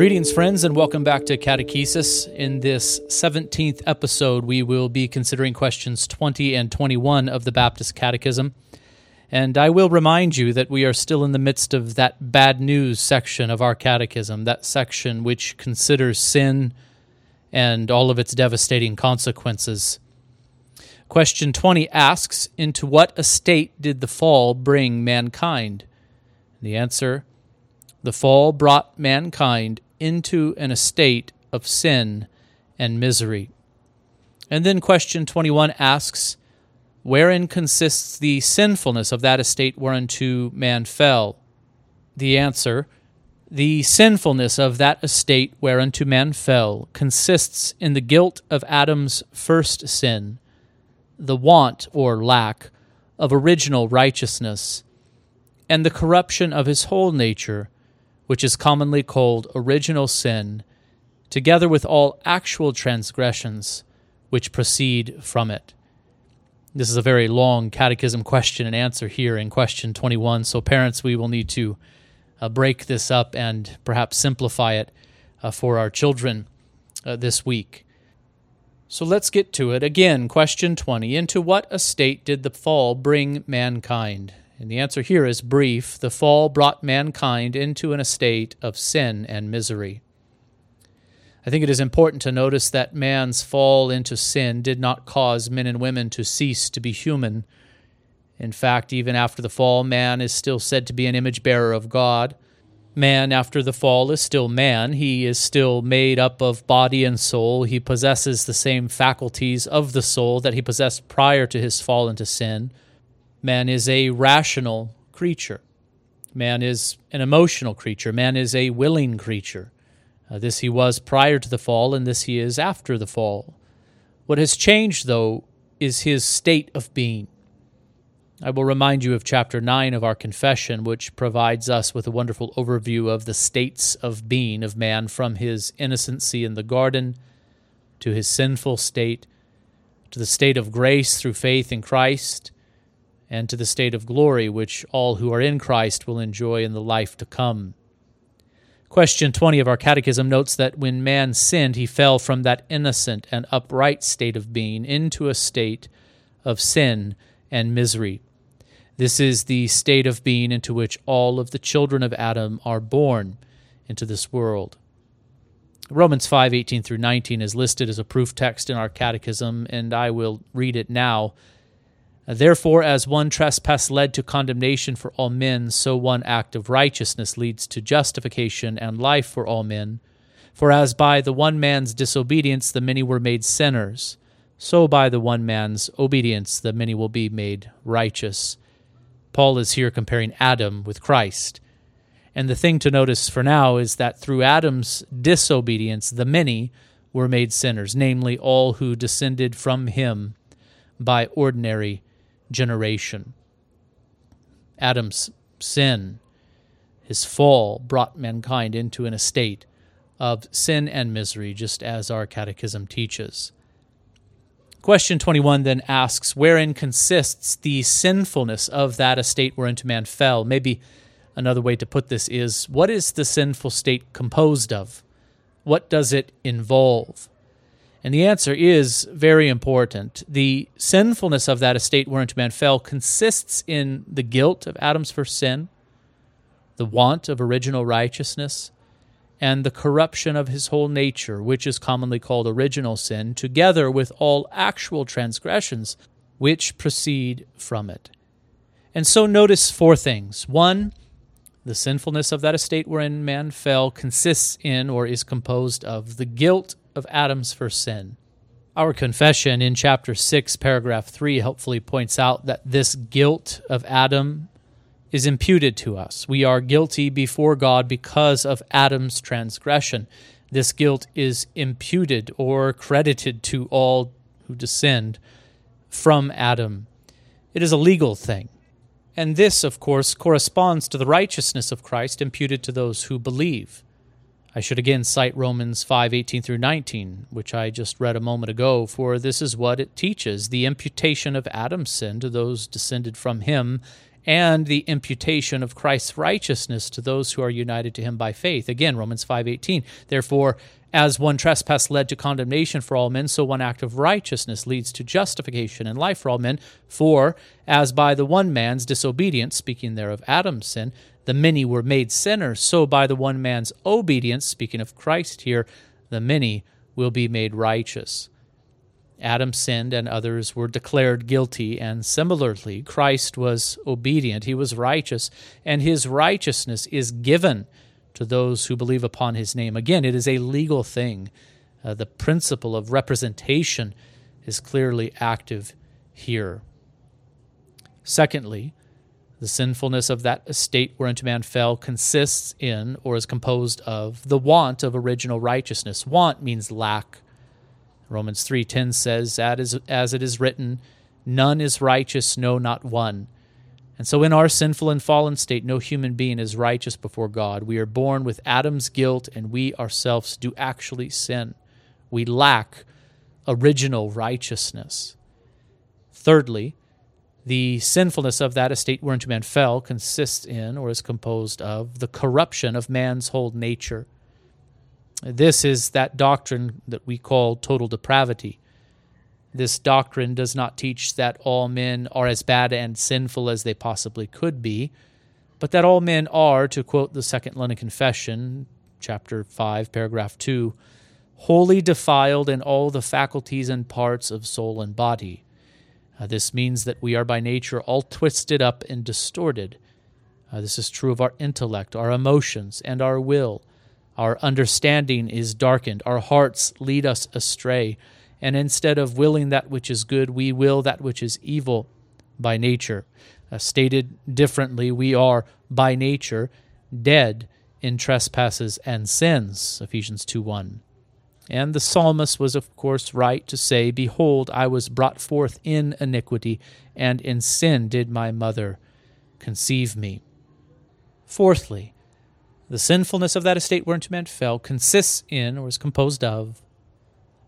Greetings, friends, and welcome back to Catechesis. In this 17th episode, we will be considering questions 20 and 21 of the Baptist Catechism. And I will remind you that we are still in the midst of that bad news section of our catechism, that section which considers sin and all of its devastating consequences. Question 20 asks Into what estate did the fall bring mankind? The answer the fall brought mankind into an estate of sin and misery. And then question 21 asks, Wherein consists the sinfulness of that estate whereunto man fell? The answer, The sinfulness of that estate whereunto man fell consists in the guilt of Adam's first sin, the want or lack of original righteousness, and the corruption of his whole nature which is commonly called original sin, together with all actual transgressions which proceed from it. This is a very long catechism question and answer here in question 21. So, parents, we will need to uh, break this up and perhaps simplify it uh, for our children uh, this week. So, let's get to it. Again, question 20 Into what estate did the fall bring mankind? And the answer here is brief. The fall brought mankind into an estate of sin and misery. I think it is important to notice that man's fall into sin did not cause men and women to cease to be human. In fact, even after the fall, man is still said to be an image bearer of God. Man, after the fall, is still man. He is still made up of body and soul. He possesses the same faculties of the soul that he possessed prior to his fall into sin. Man is a rational creature. Man is an emotional creature. Man is a willing creature. Uh, this he was prior to the fall, and this he is after the fall. What has changed, though, is his state of being. I will remind you of chapter 9 of our confession, which provides us with a wonderful overview of the states of being of man from his innocency in the garden to his sinful state, to the state of grace through faith in Christ, and to the state of glory which all who are in Christ will enjoy in the life to come. Question 20 of our Catechism notes that when man sinned, he fell from that innocent and upright state of being into a state of sin and misery. This is the state of being into which all of the children of Adam are born into this world. Romans 5 18 through 19 is listed as a proof text in our catechism, and I will read it now. Therefore, as one trespass led to condemnation for all men, so one act of righteousness leads to justification and life for all men. For as by the one man's disobedience the many were made sinners, so by the one man's obedience the many will be made righteous. Paul is here comparing Adam with Christ. And the thing to notice for now is that through Adam's disobedience, the many were made sinners, namely all who descended from him by ordinary generation. Adam's sin, his fall, brought mankind into an estate of sin and misery, just as our catechism teaches. Question 21 then asks, Wherein consists the sinfulness of that estate whereinto man fell? Maybe another way to put this is, What is the sinful state composed of? What does it involve? And the answer is very important. The sinfulness of that estate whereunto man fell consists in the guilt of Adam's first sin, the want of original righteousness, and the corruption of his whole nature, which is commonly called original sin, together with all actual transgressions which proceed from it. And so notice four things. One, the sinfulness of that estate wherein man fell consists in or is composed of the guilt of Adam's first sin. Our confession in chapter 6, paragraph 3, helpfully points out that this guilt of Adam is imputed to us. We are guilty before God because of Adam's transgression. This guilt is imputed or credited to all who descend from Adam. It is a legal thing. And this, of course, corresponds to the righteousness of Christ imputed to those who believe. I should again cite Romans 5:18 through 19, which I just read a moment ago, for this is what it teaches, the imputation of Adam's sin to those descended from him, and the imputation of Christ's righteousness to those who are united to him by faith. Again, Romans 5:18. Therefore, as one trespass led to condemnation for all men, so one act of righteousness leads to justification and life for all men. For as by the one man's disobedience, speaking there of Adam's sin, the many were made sinners, so by the one man's obedience, speaking of Christ here, the many will be made righteous. Adam sinned and others were declared guilty, and similarly, Christ was obedient, he was righteous, and his righteousness is given to those who believe upon his name. Again, it is a legal thing. Uh, the principle of representation is clearly active here. Secondly, the sinfulness of that estate whereunto man fell consists in, or is composed of, the want of original righteousness. Want means lack. Romans 3:10 says, as it is written, none is righteous, no not one. And so in our sinful and fallen state no human being is righteous before God. We are born with Adam's guilt and we ourselves do actually sin. We lack original righteousness. Thirdly, the sinfulness of that estate whereunto man fell consists in, or is composed of, the corruption of man's whole nature. This is that doctrine that we call total depravity. This doctrine does not teach that all men are as bad and sinful as they possibly could be, but that all men are, to quote the Second London Confession, chapter 5, paragraph 2, wholly defiled in all the faculties and parts of soul and body. Uh, this means that we are by nature all twisted up and distorted. Uh, this is true of our intellect, our emotions, and our will. Our understanding is darkened. Our hearts lead us astray. And instead of willing that which is good, we will that which is evil by nature. Uh, stated differently, we are by nature dead in trespasses and sins. Ephesians 2 1. And the psalmist was, of course, right to say, Behold, I was brought forth in iniquity, and in sin did my mother conceive me. Fourthly, the sinfulness of that estate whereunto man fell consists in, or is composed of,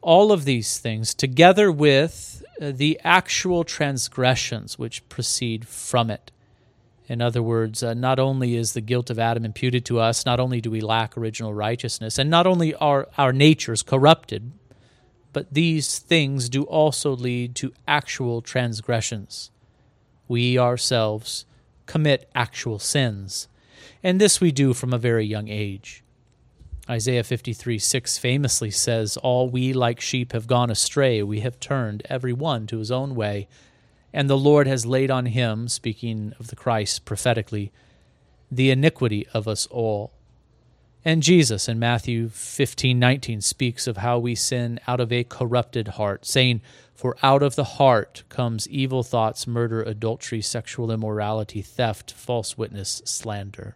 all of these things, together with uh, the actual transgressions which proceed from it. In other words, uh, not only is the guilt of Adam imputed to us, not only do we lack original righteousness, and not only are our natures corrupted, but these things do also lead to actual transgressions. We ourselves commit actual sins and this we do from a very young age. Isaiah 53 6 famously says, All we like sheep have gone astray, we have turned every one to his own way, and the Lord has laid on him, speaking of the Christ prophetically, the iniquity of us all. And Jesus in Matthew 15 19 speaks of how we sin out of a corrupted heart, saying, For out of the heart comes evil thoughts, murder, adultery, sexual immorality, theft, false witness, slander.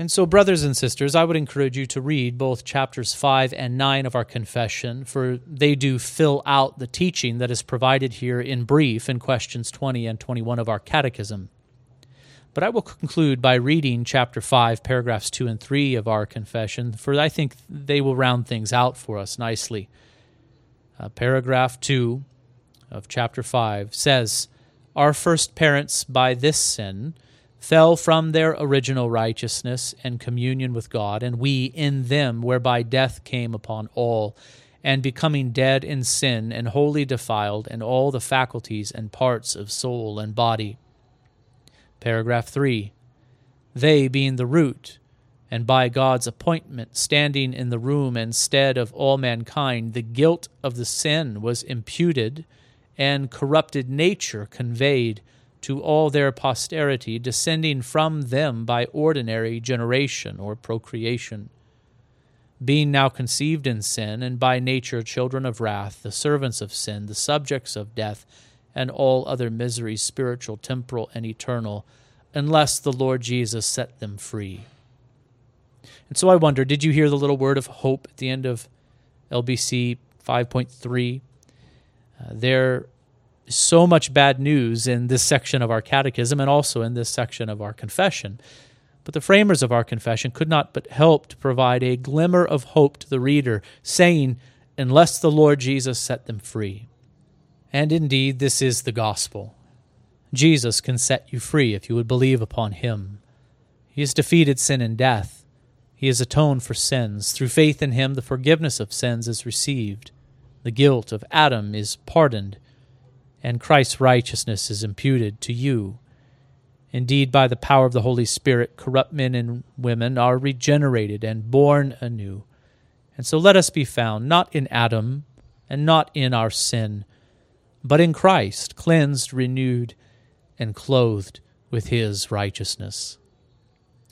And so, brothers and sisters, I would encourage you to read both chapters 5 and 9 of our confession, for they do fill out the teaching that is provided here in brief in questions 20 and 21 of our catechism. But I will conclude by reading chapter 5, paragraphs 2 and 3 of our confession, for I think they will round things out for us nicely. Uh, paragraph 2 of chapter 5 says, Our first parents by this sin fell from their original righteousness and communion with God, and we in them, whereby death came upon all, and becoming dead in sin and wholly defiled in all the faculties and parts of soul and body. Paragraph 3. They being the root, and by God's appointment standing in the room instead of all mankind, the guilt of the sin was imputed, and corrupted nature conveyed to all their posterity, descending from them by ordinary generation or procreation. Being now conceived in sin, and by nature children of wrath, the servants of sin, the subjects of death, and all other miseries, spiritual, temporal, and eternal, unless the Lord Jesus set them free. And so I wonder did you hear the little word of hope at the end of LBC 5.3? Uh, there so much bad news in this section of our catechism and also in this section of our confession. But the framers of our confession could not but help to provide a glimmer of hope to the reader, saying, Unless the Lord Jesus set them free. And indeed, this is the gospel. Jesus can set you free if you would believe upon him. He has defeated sin and death. He has atoned for sins. Through faith in him, the forgiveness of sins is received. The guilt of Adam is pardoned, and Christ's righteousness is imputed to you. Indeed, by the power of the Holy Spirit, corrupt men and women are regenerated and born anew. And so let us be found not in Adam and not in our sin, but in Christ, cleansed, renewed, and clothed with his righteousness.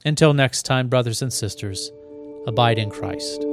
Until next time, brothers and sisters, abide in Christ.